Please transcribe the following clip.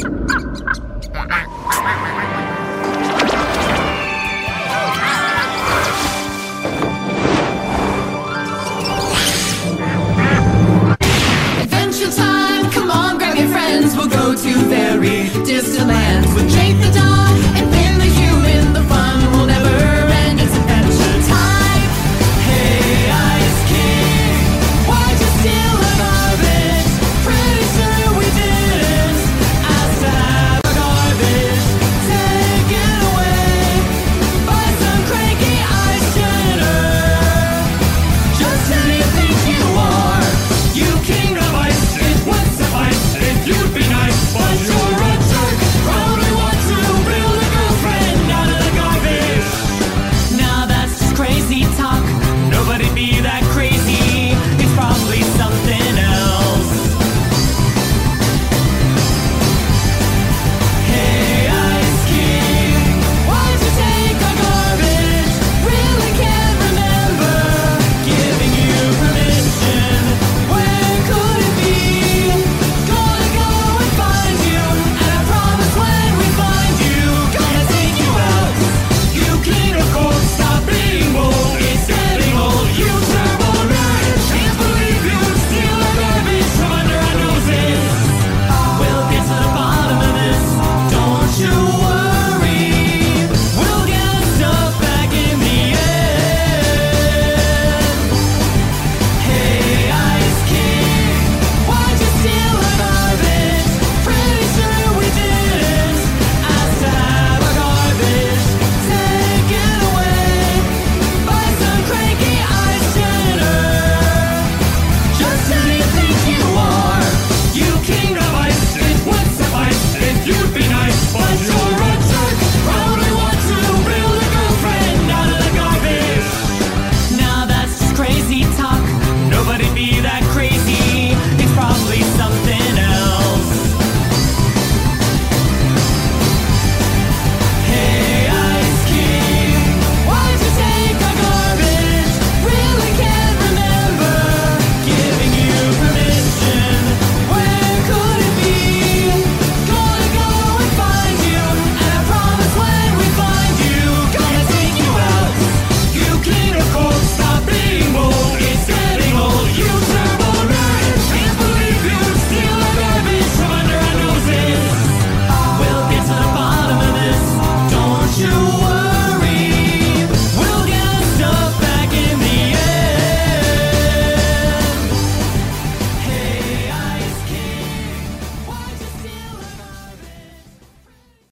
Ha ha ha!